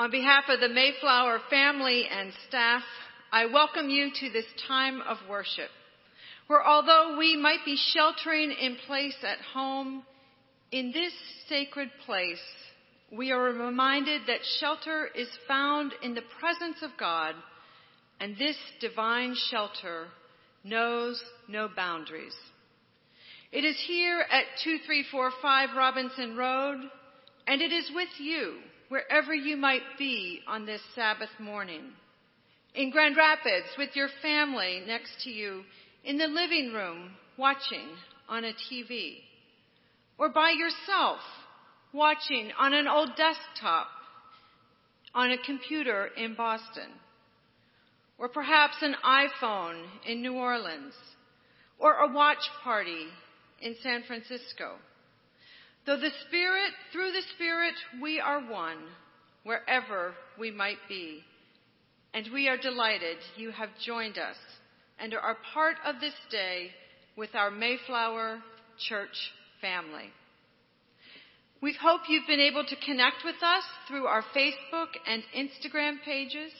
On behalf of the Mayflower family and staff, I welcome you to this time of worship, where although we might be sheltering in place at home, in this sacred place, we are reminded that shelter is found in the presence of God, and this divine shelter knows no boundaries. It is here at 2345 Robinson Road, and it is with you wherever you might be on this Sabbath morning. In Grand Rapids with your family next to you, in the living room watching on a TV, or by yourself watching on an old desktop on a computer in Boston, or perhaps an iPhone in New Orleans, or a watch party in San Francisco. Though the Spirit, through the Spirit, we are one wherever we might be. And we are delighted you have joined us and are part of this day with our Mayflower Church family. We hope you've been able to connect with us through our Facebook and Instagram pages.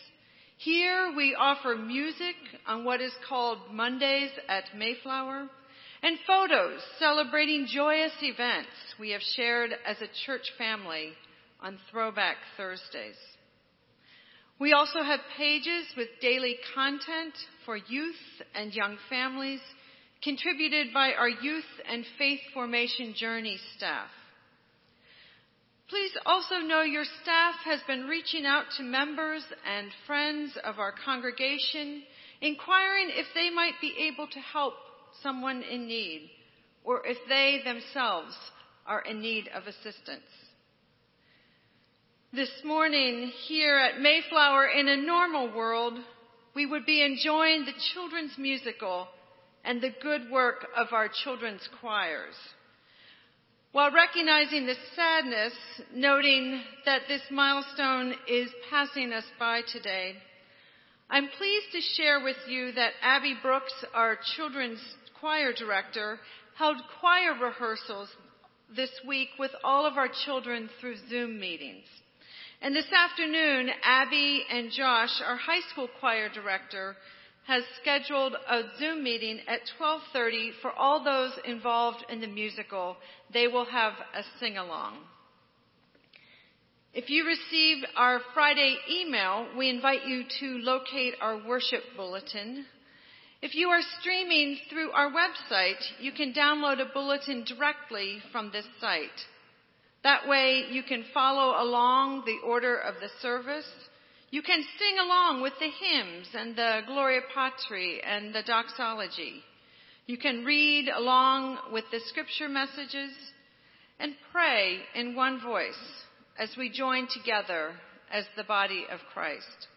Here we offer music on what is called Mondays at Mayflower and photos celebrating joyous events we have shared as a church family on Throwback Thursdays. We also have pages with daily content for youth and young families contributed by our youth and faith formation journey staff. Please also know your staff has been reaching out to members and friends of our congregation, inquiring if they might be able to help someone in need or if they themselves are in need of assistance. This morning, here at Mayflower in a normal world, we would be enjoying the children's musical and the good work of our children's choirs. While recognizing the sadness, noting that this milestone is passing us by today, I'm pleased to share with you that Abby Brooks, our children's choir director, held choir rehearsals this week with all of our children through Zoom meetings. And this afternoon, Abby and Josh, our high school choir director, has scheduled a Zoom meeting at 12:30 for all those involved in the musical. They will have a sing-along. If you received our Friday email, we invite you to locate our worship bulletin if you are streaming through our website, you can download a bulletin directly from this site. That way you can follow along the order of the service. You can sing along with the hymns and the Gloria Patri and the doxology. You can read along with the scripture messages and pray in one voice as we join together as the body of Christ.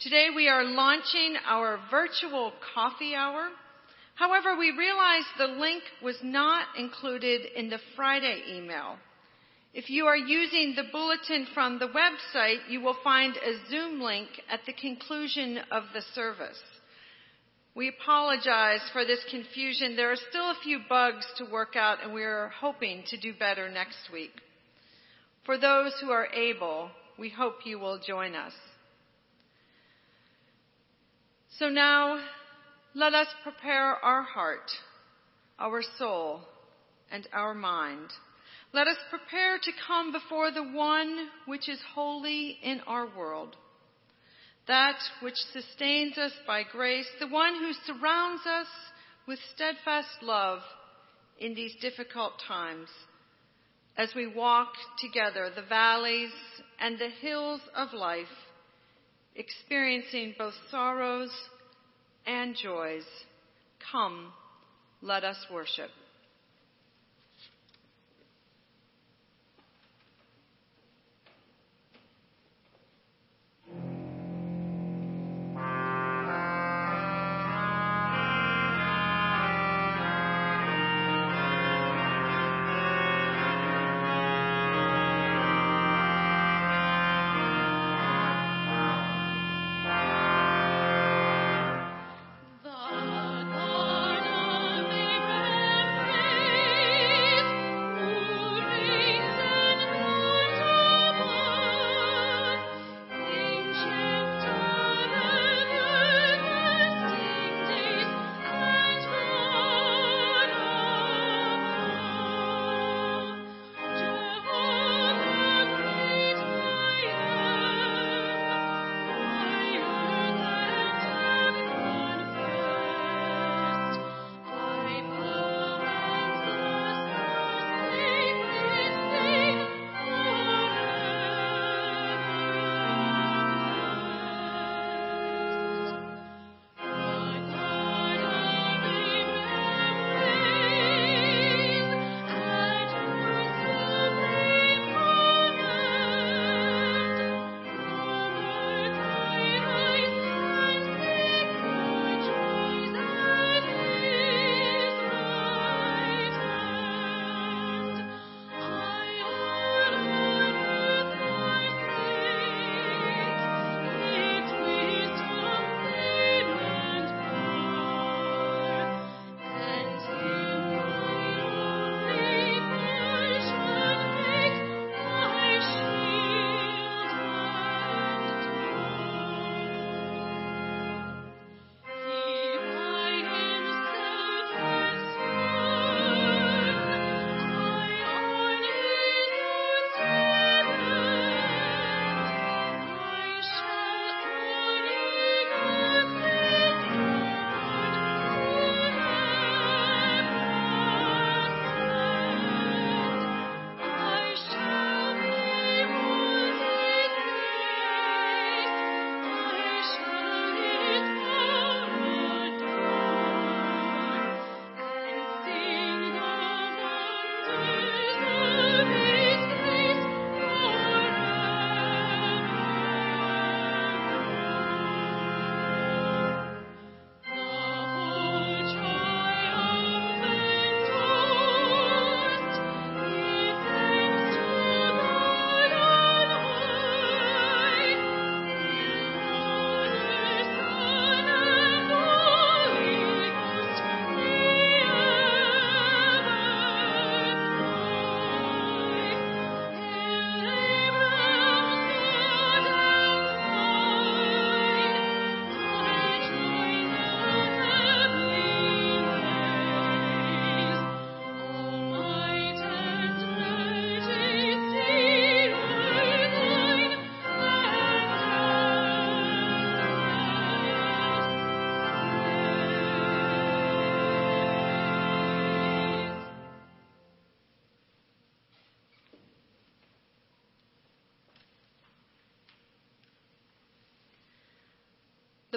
Today we are launching our virtual coffee hour. However, we realized the link was not included in the Friday email. If you are using the bulletin from the website, you will find a Zoom link at the conclusion of the service. We apologize for this confusion. There are still a few bugs to work out and we are hoping to do better next week. For those who are able, we hope you will join us. So now let us prepare our heart, our soul, and our mind. Let us prepare to come before the one which is holy in our world, that which sustains us by grace, the one who surrounds us with steadfast love in these difficult times as we walk together the valleys and the hills of life experiencing both sorrows and joys. Come, let us worship.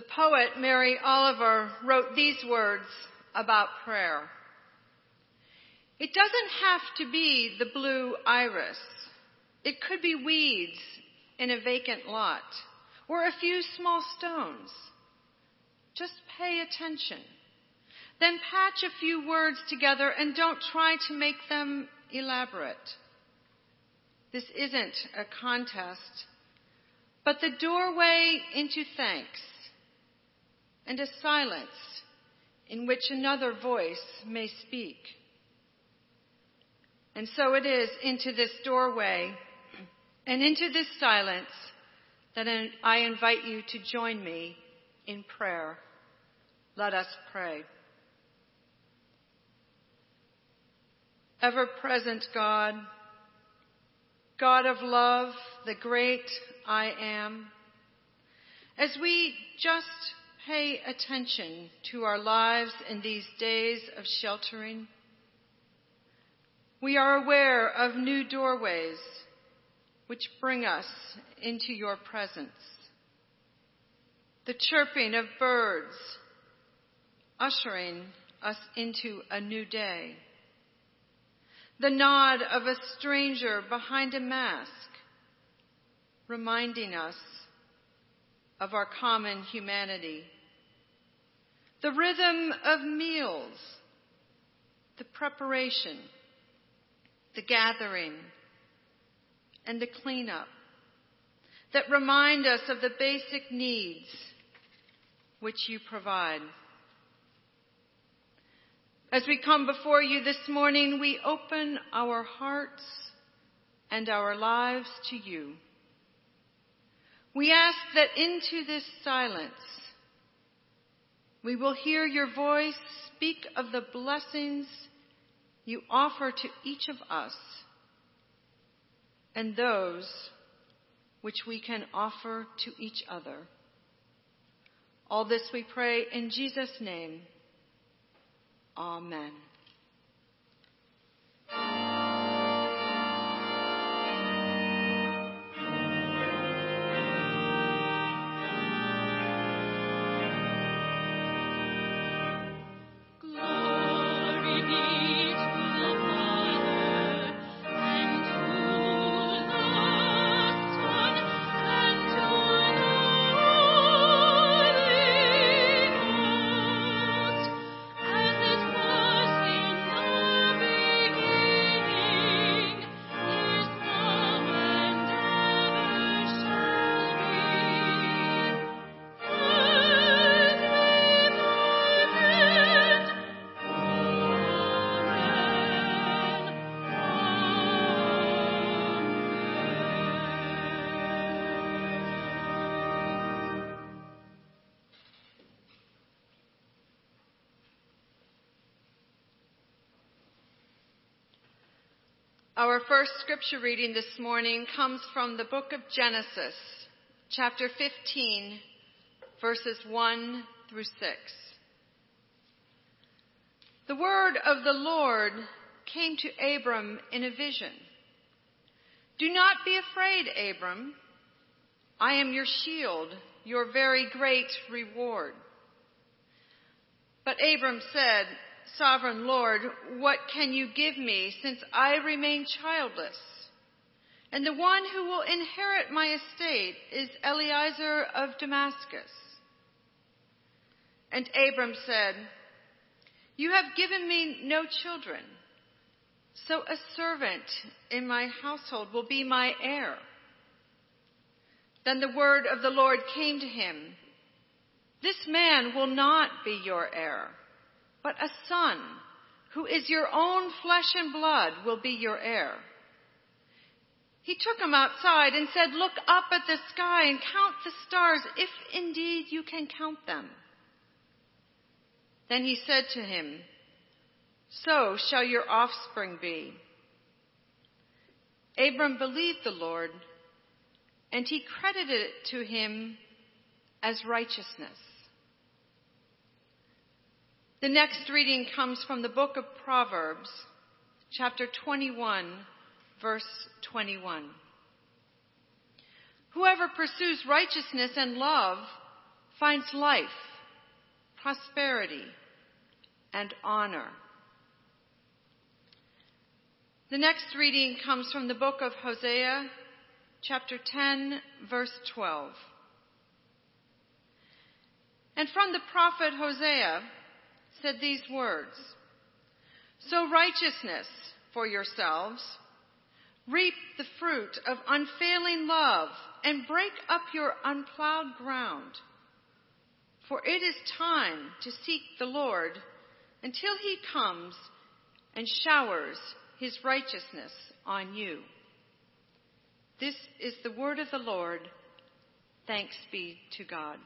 The poet Mary Oliver wrote these words about prayer. It doesn't have to be the blue iris. It could be weeds in a vacant lot or a few small stones. Just pay attention. Then patch a few words together and don't try to make them elaborate. This isn't a contest, but the doorway into thanks and a silence in which another voice may speak. And so it is into this doorway and into this silence that I invite you to join me in prayer. Let us pray. Ever present God, God of love, the great I am, as we just pay attention to our lives in these days of sheltering, we are aware of new doorways which bring us into your presence. The chirping of birds ushering us into a new day. The nod of a stranger behind a mask reminding us of our common humanity. The rhythm of meals, the preparation, the gathering, and the cleanup that remind us of the basic needs which you provide. As we come before you this morning, we open our hearts and our lives to you. We ask that into this silence, we will hear your voice speak of the blessings you offer to each of us and those which we can offer to each other. All this we pray in Jesus' name. Amen. Our first scripture reading this morning comes from the book of Genesis, chapter 15, verses 1 through 6. The word of the Lord came to Abram in a vision. Do not be afraid, Abram. I am your shield, your very great reward. But Abram said, Sovereign Lord, what can you give me since I remain childless? And the one who will inherit my estate is Eliezer of Damascus. And Abram said, You have given me no children, so a servant in my household will be my heir. Then the word of the Lord came to him, This man will not be your heir but a son who is your own flesh and blood will be your heir. He took him outside and said, Look up at the sky and count the stars, if indeed you can count them. Then he said to him, So shall your offspring be. Abram believed the Lord, and he credited it to him as righteousness. The next reading comes from the book of Proverbs, chapter 21, verse 21. Whoever pursues righteousness and love finds life, prosperity, and honor. The next reading comes from the book of Hosea, chapter 10, verse 12. And from the prophet Hosea said these words Sow righteousness for yourselves, reap the fruit of unfailing love, and break up your unplowed ground. For it is time to seek the Lord until he comes and showers his righteousness on you. This is the word of the Lord. Thanks be to God.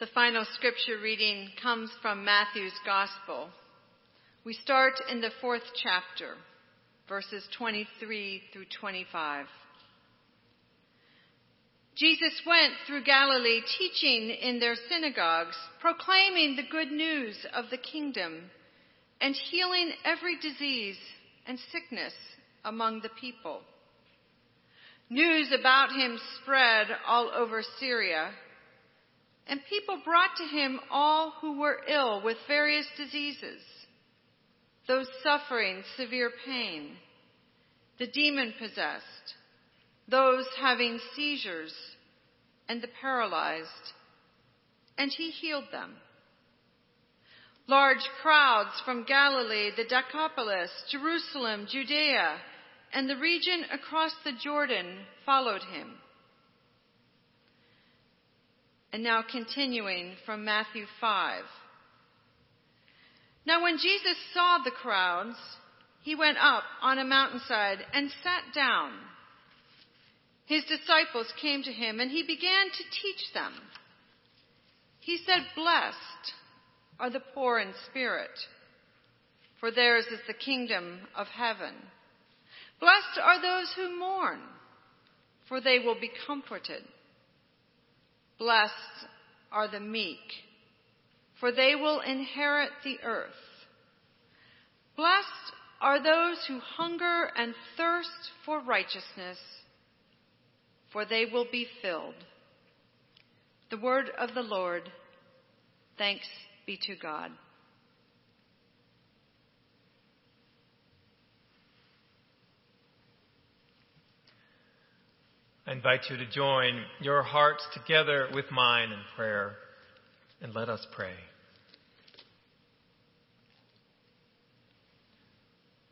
The final scripture reading comes from Matthew's Gospel. We start in the fourth chapter, verses 23 through 25. Jesus went through Galilee teaching in their synagogues, proclaiming the good news of the kingdom, and healing every disease and sickness among the people. News about him spread all over Syria, and people brought to him all who were ill with various diseases, those suffering severe pain, the demon possessed, those having seizures, and the paralyzed, and he healed them. Large crowds from Galilee, the Decapolis, Jerusalem, Judea, and the region across the Jordan followed him. And now continuing from Matthew 5. Now when Jesus saw the crowds, he went up on a mountainside and sat down. His disciples came to him and he began to teach them. He said, Blessed are the poor in spirit, for theirs is the kingdom of heaven. Blessed are those who mourn, for they will be comforted. Blessed are the meek, for they will inherit the earth. Blessed are those who hunger and thirst for righteousness, for they will be filled. The word of the Lord. Thanks be to God. I invite you to join your hearts together with mine in prayer, and let us pray.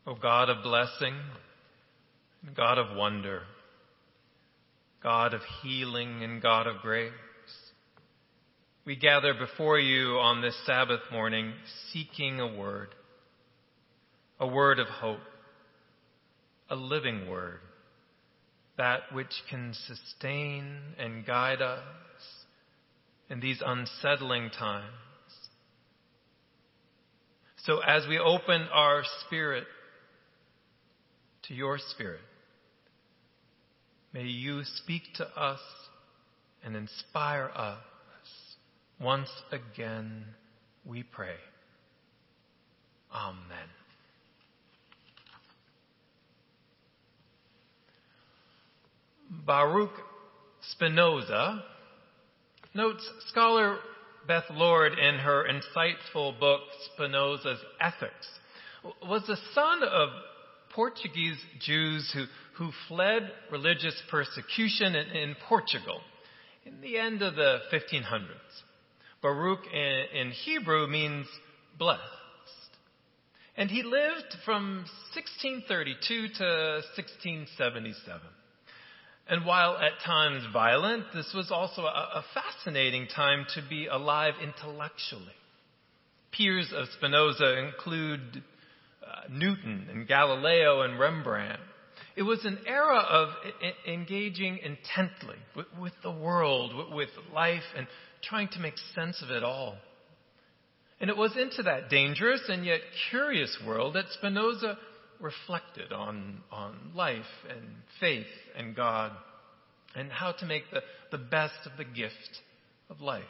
O God of blessing, God of wonder, God of healing and God of grace, we gather before you on this Sabbath morning seeking a word, a word of hope, a living word that which can sustain and guide us in these unsettling times. So as we open our spirit to your spirit, may you speak to us and inspire us once again, we pray. Amen. Baruch Spinoza notes scholar Beth Lord in her insightful book Spinoza's Ethics was the son of Portuguese Jews who, who fled religious persecution in, in Portugal in the end of the 1500s. Baruch in, in Hebrew means blessed. And he lived from 1632 to 1677. And while at times violent, this was also a, a fascinating time to be alive intellectually. Peers of Spinoza include uh, Newton and Galileo and Rembrandt. It was an era of I- engaging intently with, with the world, with, with life, and trying to make sense of it all. And it was into that dangerous and yet curious world that Spinoza reflected on, on life and faith and God and how to make the, the best of the gift of life.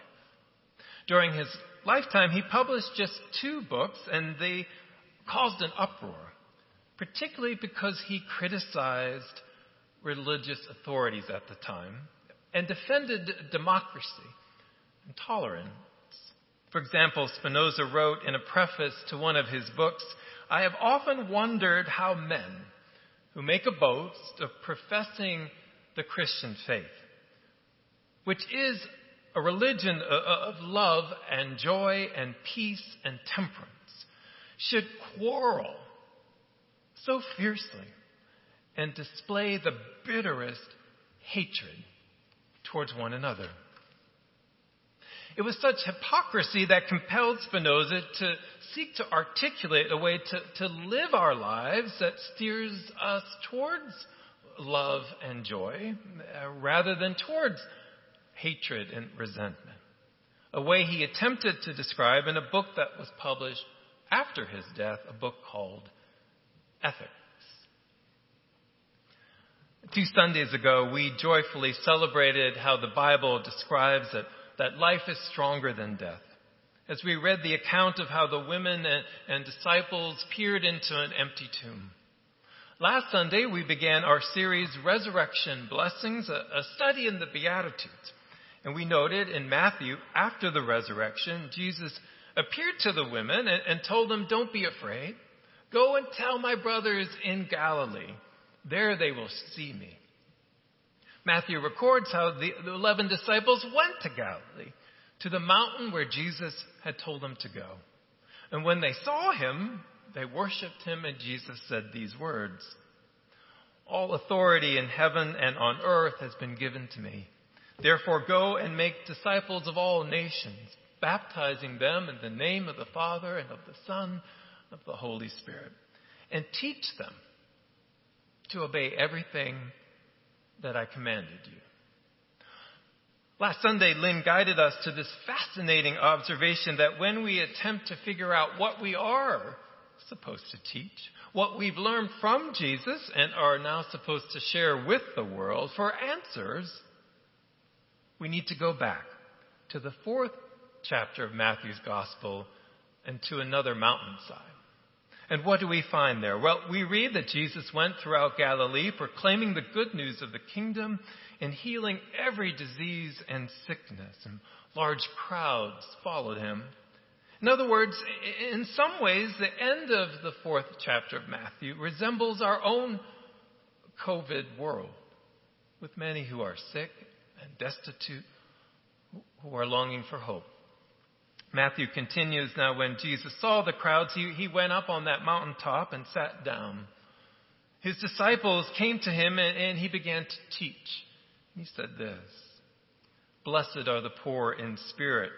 During his lifetime, he published just two books and they caused an uproar, particularly because he criticized religious authorities at the time and defended democracy and tolerance. For example, Spinoza wrote in a preface to one of his books, I have often wondered how men who make a boast of professing the Christian faith, which is a religion of love and joy and peace and temperance, should quarrel so fiercely and display the bitterest hatred towards one another. It was such hypocrisy that compelled Spinoza to seek to articulate a way to, to live our lives that steers us towards love and joy uh, rather than towards hatred and resentment. a way he attempted to describe in a book that was published after his death, a book called Ethics. Two Sundays ago, we joyfully celebrated how the Bible describes that, that life is stronger than death. As we read the account of how the women and, and disciples peered into an empty tomb. Last Sunday, we began our series, Resurrection Blessings, a, a study in the Beatitudes. And we noted in Matthew, after the resurrection, Jesus appeared to the women and, and told them, Don't be afraid. Go and tell my brothers in Galilee. There they will see me. Matthew records how the, the 11 disciples went to Galilee, to the mountain where Jesus had told them to go. And when they saw him, they worshiped him, and Jesus said these words All authority in heaven and on earth has been given to me. Therefore, go and make disciples of all nations, baptizing them in the name of the Father and of the Son and of the Holy Spirit, and teach them to obey everything that I commanded you. Last Sunday, Lynn guided us to this fascinating observation that when we attempt to figure out what we are supposed to teach, what we've learned from Jesus and are now supposed to share with the world for answers, we need to go back to the fourth chapter of Matthew's Gospel and to another mountainside. And what do we find there? Well, we read that Jesus went throughout Galilee proclaiming the good news of the kingdom and healing every disease and sickness, and large crowds followed him. In other words, in some ways, the end of the fourth chapter of Matthew resembles our own COVID world, with many who are sick and destitute, who are longing for hope. Matthew continues now when Jesus saw the crowds, he, he went up on that mountaintop and sat down. His disciples came to him and, and he began to teach. He said this Blessed are the poor in spirit,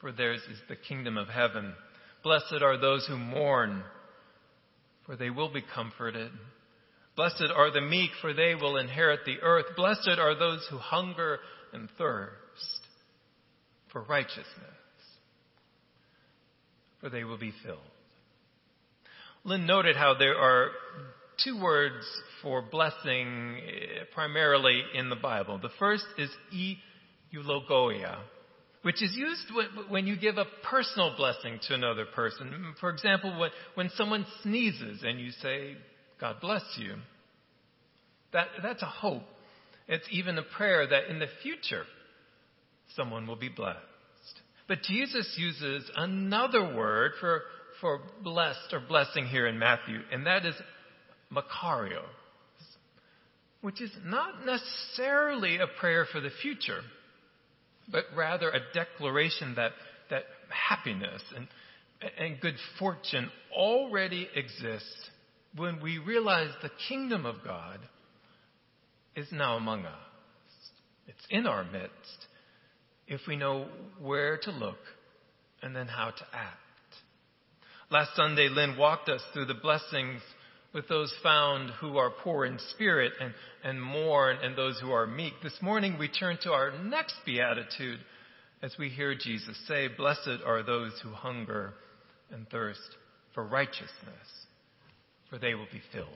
for theirs is the kingdom of heaven. Blessed are those who mourn, for they will be comforted. Blessed are the meek, for they will inherit the earth. Blessed are those who hunger and thirst for righteousness, for they will be filled. Lynn noted how there are two words for blessing eh, primarily in the Bible. The first is eulogia, which is used when you give a personal blessing to another person. For example, when, when someone sneezes and you say, God bless you. That, that's a hope. It's even a prayer that in the future someone will be blessed. But Jesus uses another word for, for blessed or blessing here in Matthew, and that is Makario, which is not necessarily a prayer for the future, but rather a declaration that, that happiness and, and good fortune already exists when we realize the kingdom of God is now among us. It's in our midst if we know where to look and then how to act. Last Sunday, Lynn walked us through the blessings with those found who are poor in spirit and, and mourn and those who are meek. This morning, we turn to our next beatitude as we hear Jesus say, Blessed are those who hunger and thirst for righteousness, for they will be filled.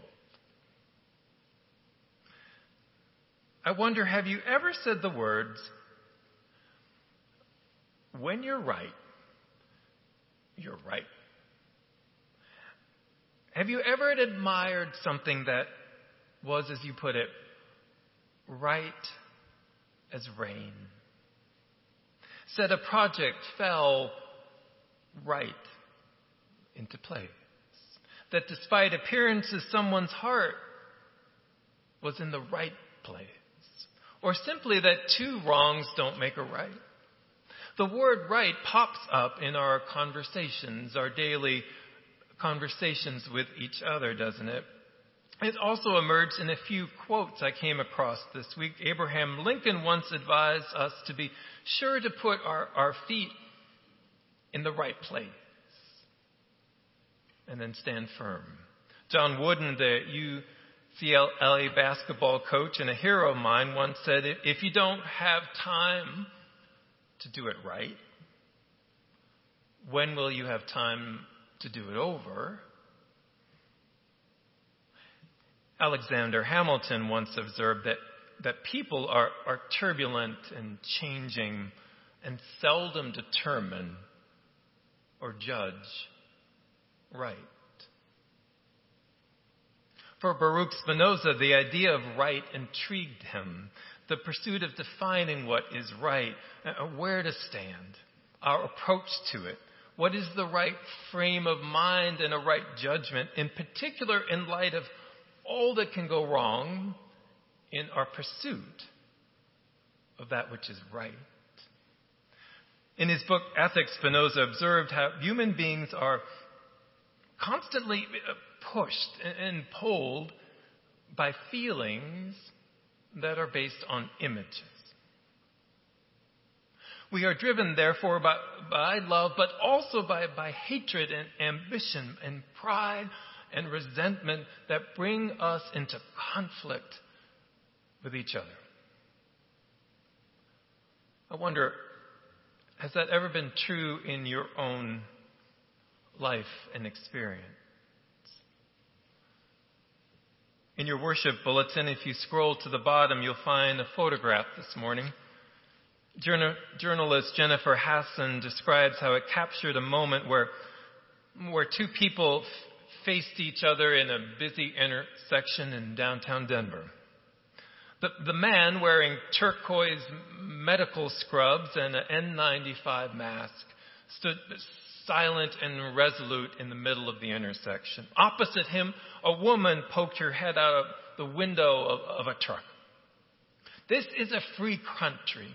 I wonder, have you ever said the words, when you're right, you're right? Have you ever admired something that was, as you put it, right as rain? Said a project fell right into place. That despite appearances, someone's heart was in the right place. Or simply that two wrongs don't make a right. The word right pops up in our conversations, our daily conversations with each other, doesn't it? It also emerged in a few quotes I came across this week. Abraham Lincoln once advised us to be sure to put our, our feet in the right place and then stand firm. John Wooden, the UCLA basketball coach and a hero of mine, once said, If you don't have time to do it right, when will you have time to do it over? Alexander Hamilton once observed that, that people are, are turbulent and changing and seldom determine or judge right. For Baruch Spinoza, the idea of right intrigued him. The pursuit of defining what is right, uh, where to stand, our approach to it. What is the right frame of mind and a right judgment, in particular in light of all that can go wrong in our pursuit of that which is right? In his book Ethics, Spinoza observed how human beings are constantly uh, pushed and pulled by feelings that are based on images. We are driven, therefore, by, by love, but also by, by hatred and ambition and pride and resentment that bring us into conflict with each other. I wonder, has that ever been true in your own life and experience? In your worship bulletin, if you scroll to the bottom, you'll find a photograph this morning. Journal, journalist Jennifer Hassan describes how it captured a moment where, where two people f- faced each other in a busy intersection in downtown Denver. The, the man wearing turquoise medical scrubs and an N95 mask stood silent and resolute in the middle of the intersection. Opposite him, a woman poked her head out of the window of, of a truck. This is a free country,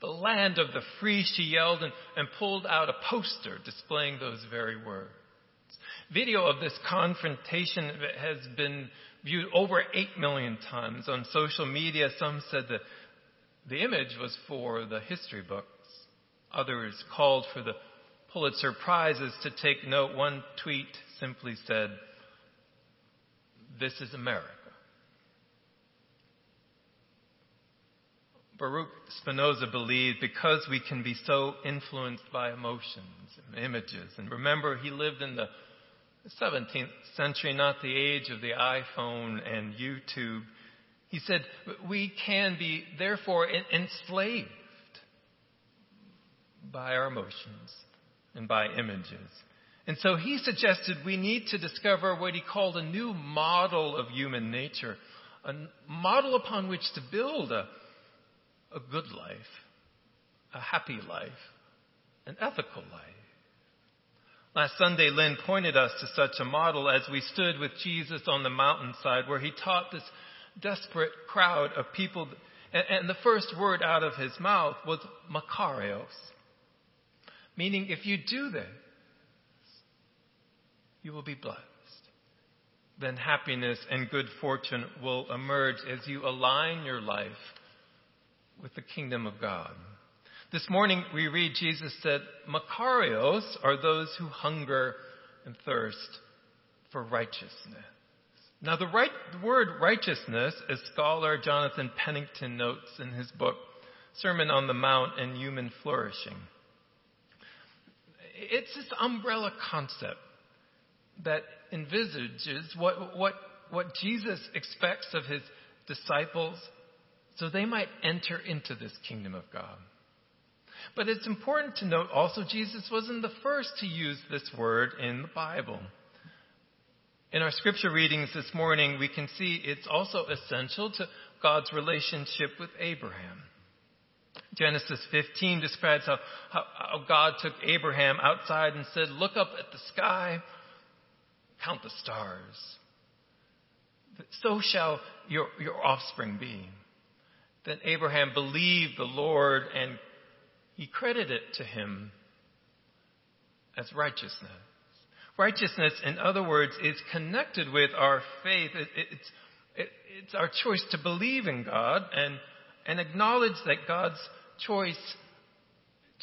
the land of the free, she yelled and, and pulled out a poster displaying those very words. Video of this confrontation has been viewed over 8 million times on social media. Some said that the image was for the history books. Others called for the Pulitzer Prizes to take note. One tweet simply said, This is America. Baruch Spinoza believed because we can be so influenced by emotions and images. And remember, he lived in the 17th century, not the age of the iPhone and YouTube. He said, we can be therefore enslaved by our emotions and by images. And so he suggested we need to discover what he called a new model of human nature, a model upon which to build a, a good life, a happy life, an ethical life. Last Sunday, Lynn pointed us to such a model as we stood with Jesus on the mountainside where he taught this desperate crowd of people. And, the first word out of his mouth was Makarios, Meaning, if you do this, you will be blessed. Then happiness and good fortune will emerge as you align your life with the kingdom of God. This morning we read Jesus said, Makarios are those who hunger and thirst for righteousness. Now the, right, the word righteousness, as scholar Jonathan Pennington notes in his book, Sermon on the Mount and Human Flourishing, it's this umbrella concept that envisages what, what, what Jesus expects of his disciples so they might enter into this kingdom of God. But it's important to note also Jesus wasn't the first to use this word in the Bible. In our scripture readings this morning, we can see it's also essential to God's relationship with Abraham. Genesis 15 describes how, how, how, God took Abraham outside and said, Look up at the sky, count the stars. So shall your, your offspring be. Then Abraham believed the Lord and he credited it to him as righteousness. Righteousness, in other words, is connected with our faith. It, it's, it, it's our choice to believe in God and and acknowledge that God's choice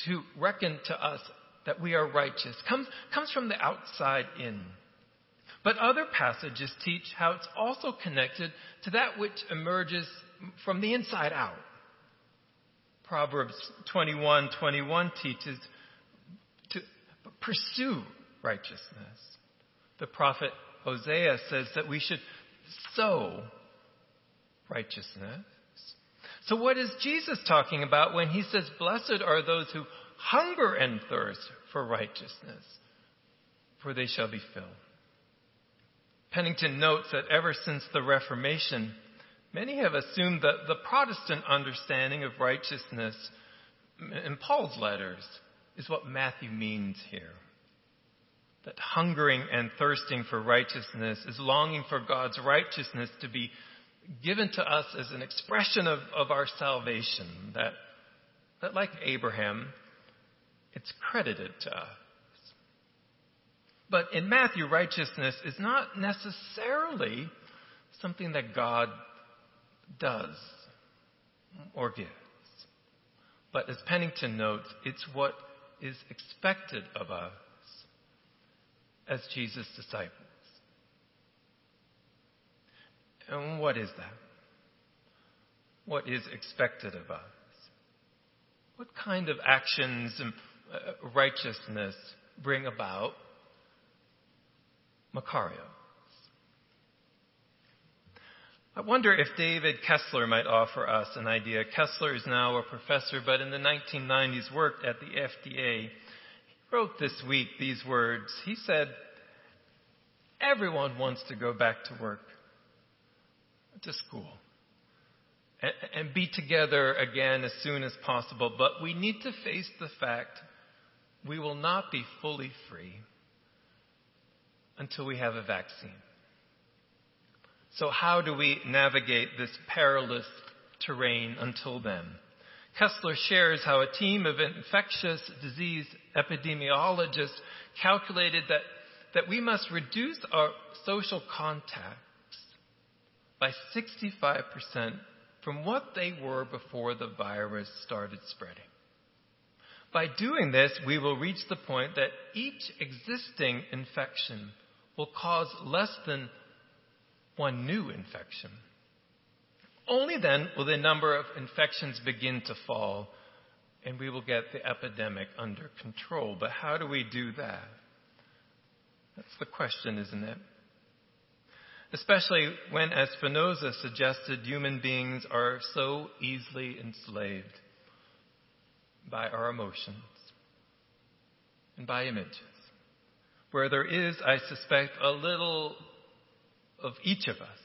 to reckon to us that we are righteous comes, comes from the outside in. But other passages teach how it's also connected to that which emerges from the inside out. Proverbs 21:21 teaches to pursue righteousness. The prophet Hosea says that we should sow righteousness. So, what is Jesus talking about when he says, Blessed are those who hunger and thirst for righteousness, for they shall be filled? Pennington notes that ever since the Reformation, many have assumed that the Protestant understanding of righteousness in Paul's letters is what Matthew means here. That hungering and thirsting for righteousness is longing for God's righteousness to be given to us as an expression of, of our salvation. That, that, like Abraham, it's credited to us. But in Matthew, righteousness is not necessarily something that God does or gives. But as Pennington notes, it's what is expected of us as Jesus' disciples. And what is that? What is expected of us? What kind of actions and uh, righteousness bring about Makarios? I wonder if David Kessler might offer us an idea. Kessler is now a professor, but in the 1990s worked at the FDA. He wrote this week these words. He said, Everyone wants to go back to work to school and, and be together again as soon as possible. But we need to face the fact we will not be fully free until we have a vaccine. So, how do we navigate this perilous terrain until then? Kessler shares how a team of infectious disease epidemiologists calculated that, that we must reduce our social contact by 65% from what they were before the virus started spreading. By doing this, we will reach the point that each existing infection will cause less than one new infection. Only then will the number of infections begin to fall and we will get the epidemic under control. But how do we do that? That's the question, isn't it? Especially when, as Spinoza suggested, human beings are so easily enslaved by our emotions and by images, where there is, I suspect, a little of each of us.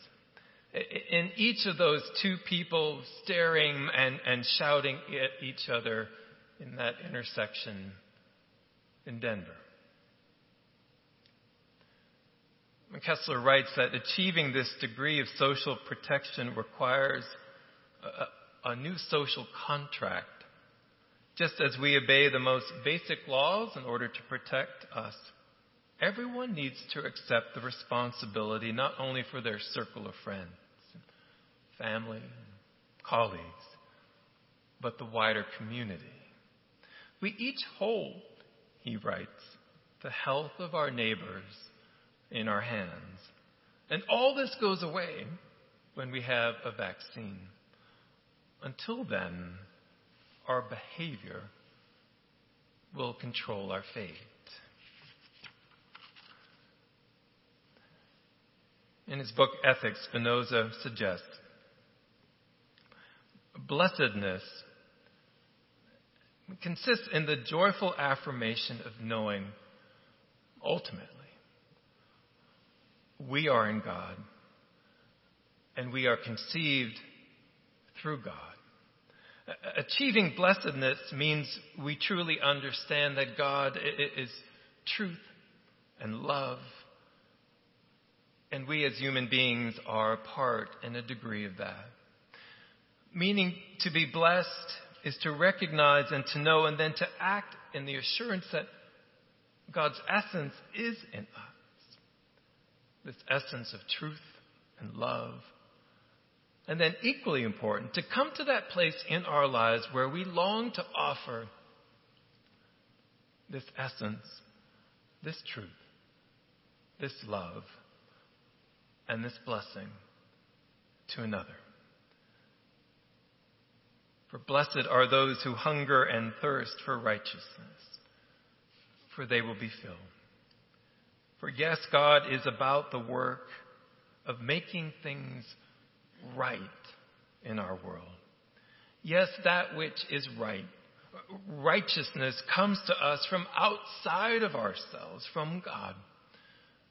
In each of those two people staring and, and shouting at each other in that intersection in Denver. Kessler writes that achieving this degree of social protection requires a, a, new social contract. Just as we obey the most basic laws in order to protect us, everyone needs to accept the responsibility not only for their circle of friends, family, colleagues, but the wider community. We each hold, he writes, the health of our neighbors in our hands. And all this goes away when we have a vaccine. Until then, our behavior will control our fate. In his book Ethics, Spinoza suggests blessedness consists in the joyful affirmation of knowing ultimately we are in God and we are conceived through God. Achieving blessedness means we truly understand that God is truth and love, and we as human beings are a part and a degree of that. Meaning to be blessed is to recognize and to know and then to act in the assurance that God's essence is in us this essence of truth and love. And then, equally important, to come to that place in our lives where we long to offer this essence, this truth, this love, and this blessing to another. For blessed are those who hunger and thirst for righteousness, for they will be filled. For yes, God is about the work of making things right in our world. Yes, that which is right. Righteousness comes to us from outside of ourselves, from God.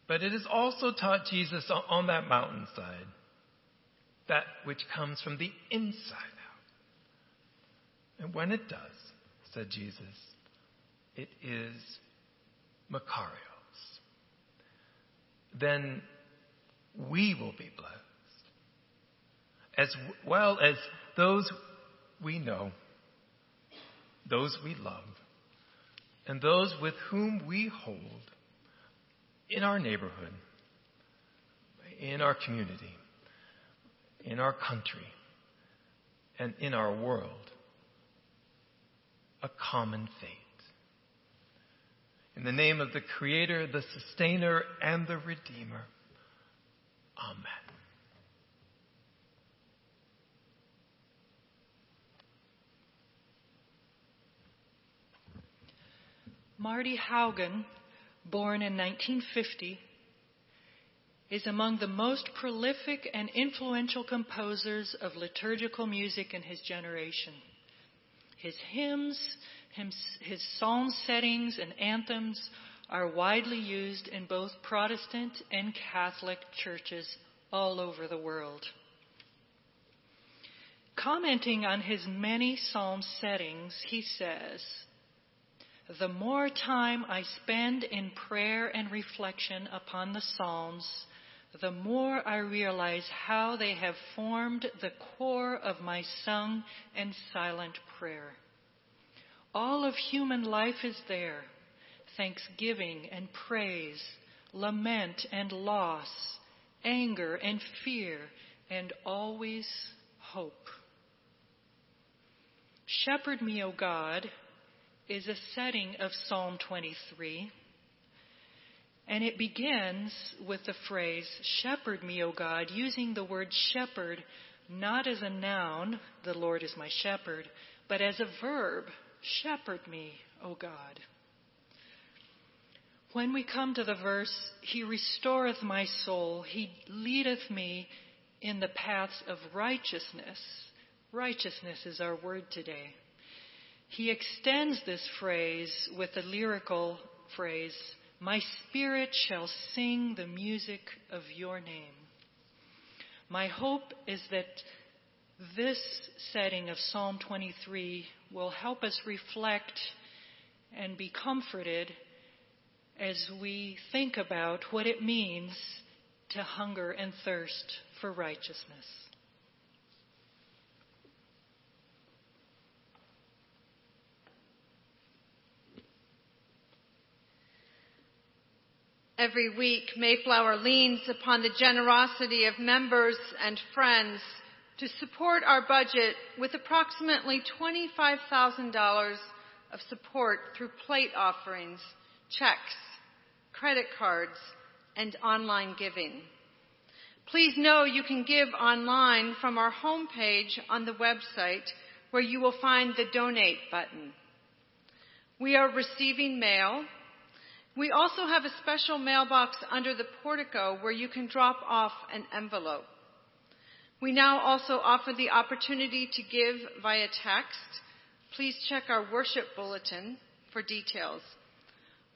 But it is also taught Jesus on that mountainside, that which comes from the inside out. And when it does, said Jesus, it is Makarios. Then we will be blessed, as well as those we know, those we love, and those with whom we hold in our neighborhood, in our community, in our country, and in our world a common fate. In the name of the Creator, the Sustainer, and the Redeemer. Amen. Marty Haugen, born in 1950, is among the most prolific and influential composers of liturgical music in his generation. His hymns, his psalm settings, and anthems are widely used in both Protestant and Catholic churches all over the world. Commenting on his many psalm settings, he says, The more time I spend in prayer and reflection upon the Psalms, the more I realize how they have formed the core of my sung and silent prayer. All of human life is there thanksgiving and praise, lament and loss, anger and fear, and always hope. Shepherd me, O God, is a setting of Psalm 23. And it begins with the phrase, Shepherd me, O God, using the word shepherd not as a noun, the Lord is my shepherd, but as a verb, Shepherd me, O God. When we come to the verse, He restoreth my soul, He leadeth me in the paths of righteousness. Righteousness is our word today. He extends this phrase with the lyrical phrase, My spirit shall sing the music of your name. My hope is that this setting of Psalm 23 will help us reflect and be comforted as we think about what it means to hunger and thirst for righteousness. Every week, Mayflower leans upon the generosity of members and friends to support our budget with approximately $25,000 of support through plate offerings, checks, credit cards, and online giving. Please know you can give online from our homepage on the website where you will find the donate button. We are receiving mail. We also have a special mailbox under the portico where you can drop off an envelope. We now also offer the opportunity to give via text. Please check our worship bulletin for details.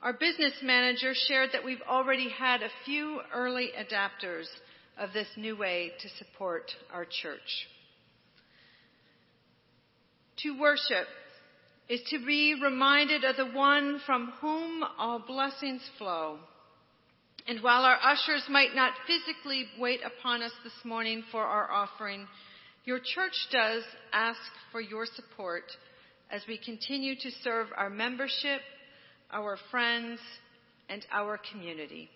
Our business manager shared that we've already had a few early adapters of this new way to support our church. To worship is to be reminded of the one from whom all blessings flow. And while our ushers might not physically wait upon us this morning for our offering, your church does ask for your support as we continue to serve our membership, our friends, and our community.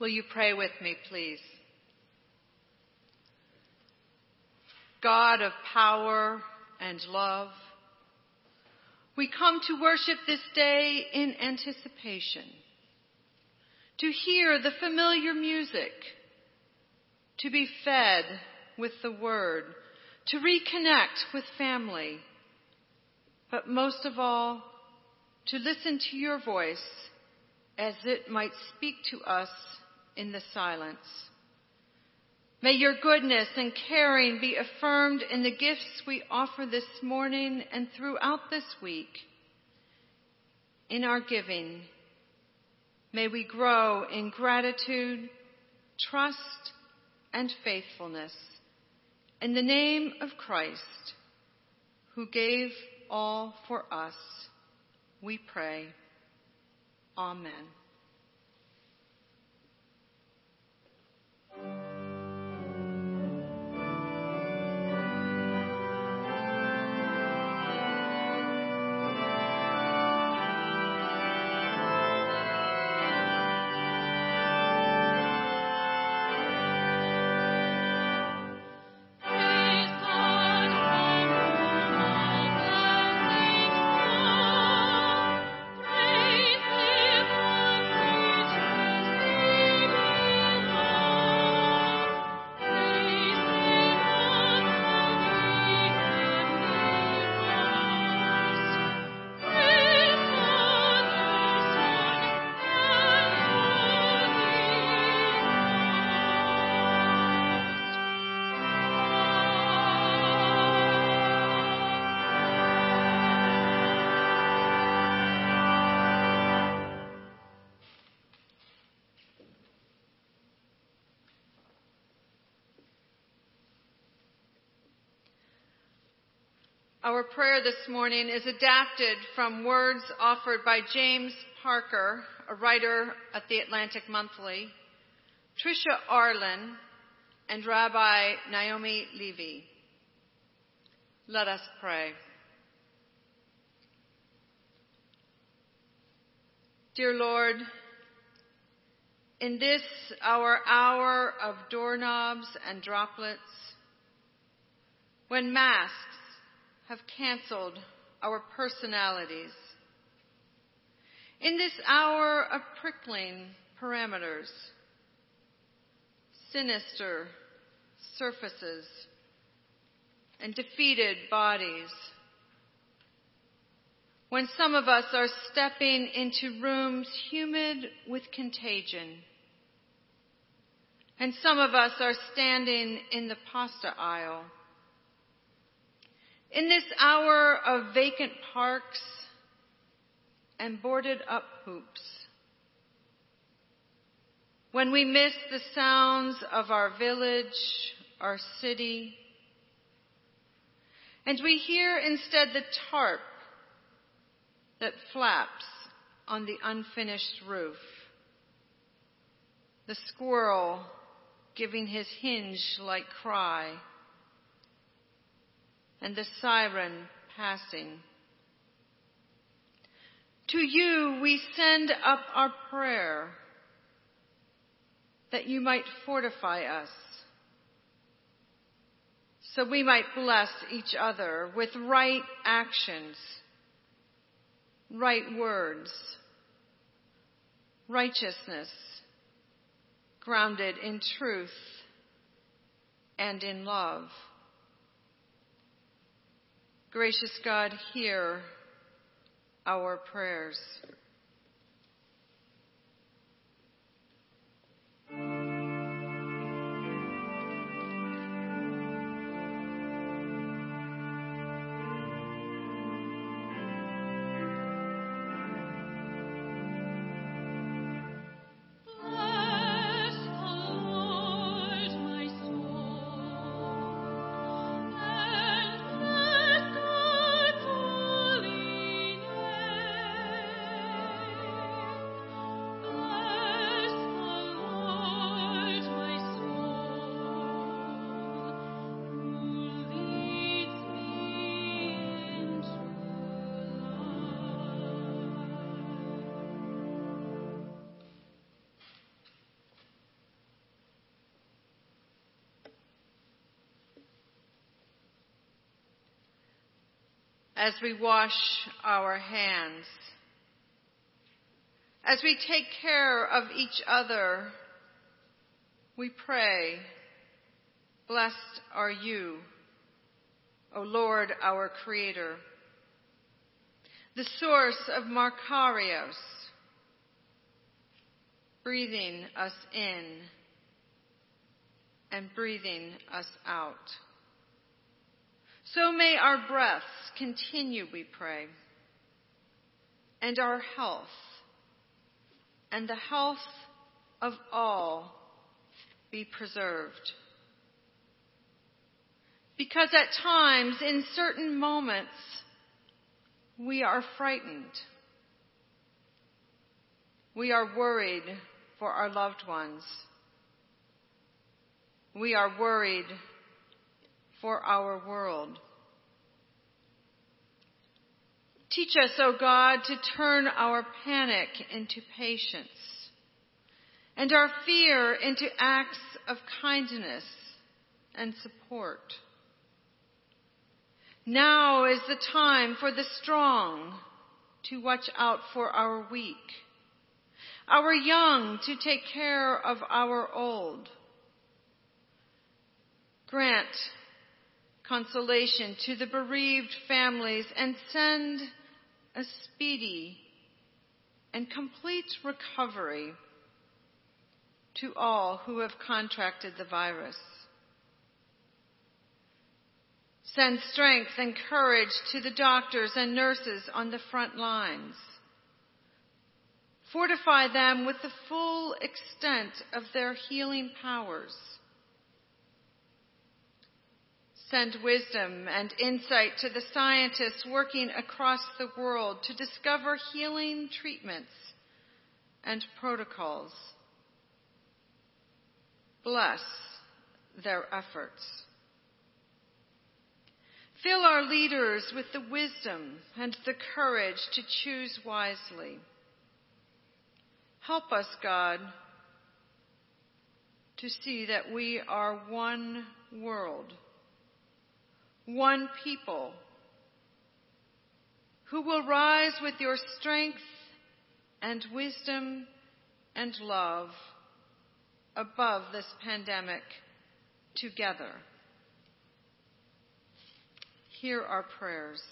Will you pray with me, please? God of power and love, we come to worship this day in anticipation, to hear the familiar music, to be fed with the word, to reconnect with family, but most of all, to listen to your voice as it might speak to us in the silence. May your goodness and caring be affirmed in the gifts we offer this morning and throughout this week. In our giving, may we grow in gratitude, trust, and faithfulness. In the name of Christ, who gave all for us, we pray. Amen. Thank you. Our prayer this morning is adapted from words offered by James Parker, a writer at the Atlantic Monthly, Tricia Arlen, and Rabbi Naomi Levy. Let us pray. Dear Lord, in this our hour of doorknobs and droplets, when masks have canceled our personalities, in this hour of prickling parameters, sinister surfaces, and defeated bodies, when some of us are stepping into rooms humid with contagion, and some of us are standing in the pasta aisle. In this hour of vacant parks and boarded up hoops, when we miss the sounds of our village, our city, and we hear instead the tarp that flaps on the unfinished roof, the squirrel giving his hinge like cry, and the siren passing. To you we send up our prayer that you might fortify us, so we might bless each other with right actions, right words, righteousness, grounded in truth and in love. Gracious God, hear our prayers. As we wash our hands, as we take care of each other, we pray, blessed are you, O Lord our Creator, the source of Makarios, breathing us in and breathing us out. So may our breaths continue, we pray, and our health, and the health of all be preserved. Because at times, in certain moments, we are frightened. We are worried for our loved ones. We are worried for our world. Teach us, O God, to turn our panic into patience and our fear into acts of kindness and support. Now is the time for the strong to watch out for our weak, our young to take care of our old. Grant consolation to the bereaved families and send a speedy and complete recovery to all who have contracted the virus. Send strength and courage to the doctors and nurses on the front lines. Fortify them with the full extent of their healing powers. Send wisdom and insight to the scientists working across the world to discover healing treatments and protocols. Bless their efforts. Fill our leaders with the wisdom and the courage to choose wisely. Help us, God, to see that we are one world, one people, who will rise with your strength and wisdom and love above this pandemic together. Hear our prayers.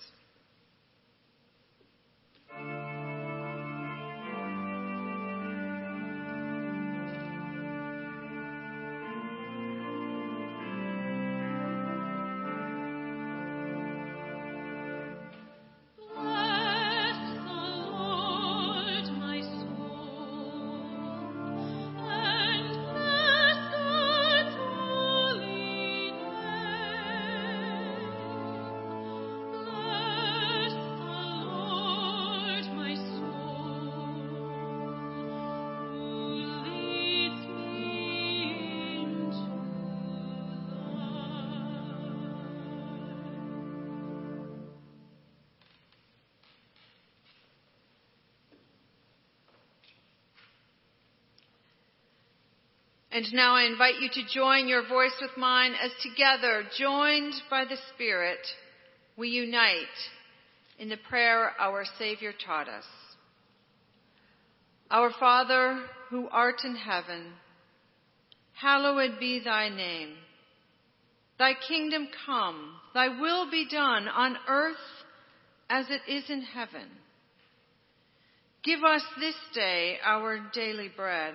And now I invite you to join your voice with mine as together, joined by the Spirit, we unite in the prayer our Savior taught us. Our Father, who art in heaven, hallowed be thy name. Thy kingdom come, thy will be done on earth as it is in heaven. Give us this day our daily bread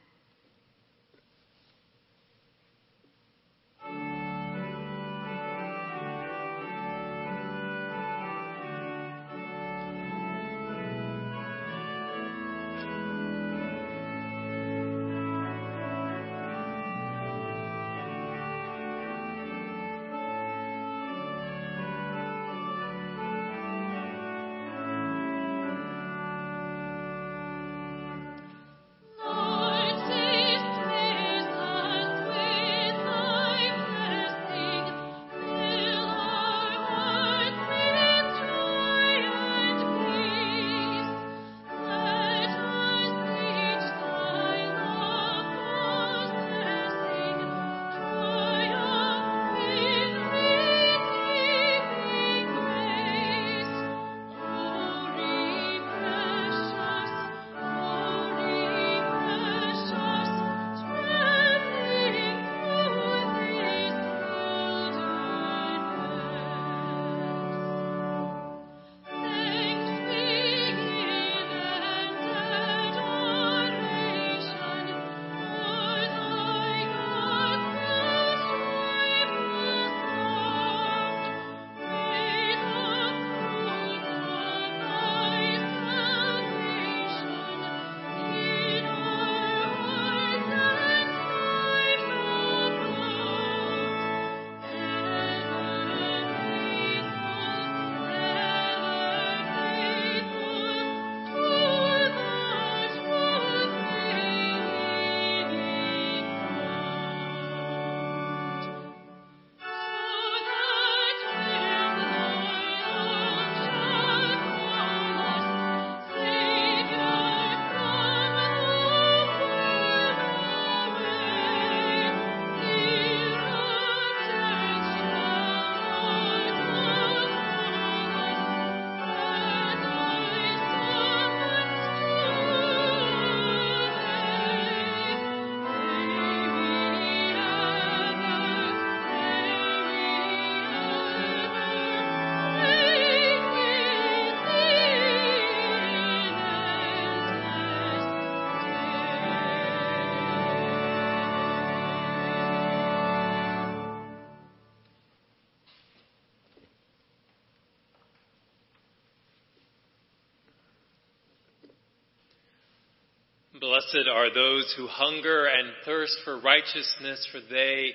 Blessed are those who hunger and thirst for righteousness, for they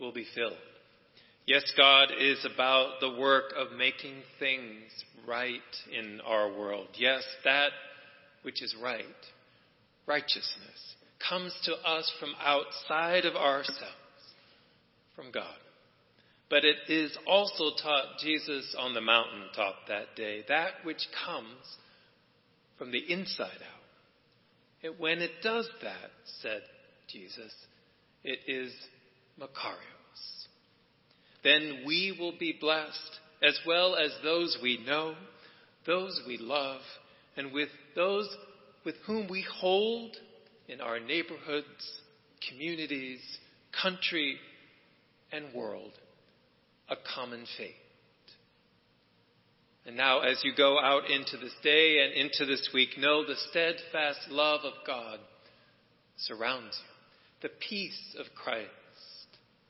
will be filled. Yes, God is about the work of making things right in our world. Yes, that which is right, righteousness, comes to us from outside of ourselves, from God. But it is also taught Jesus on the mountaintop that day, that which comes from the inside out. When it does that, said Jesus, it is Makarios. Then we will be blessed, as well as those we know, those we love, and with those with whom we hold in our neighborhoods, communities, country, and world a common fate. And now, as you go out into this day and into this week, know the steadfast love of God surrounds you. The peace of Christ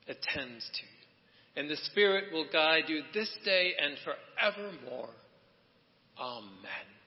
attends to you. And the Spirit will guide you this day and forevermore. Amen.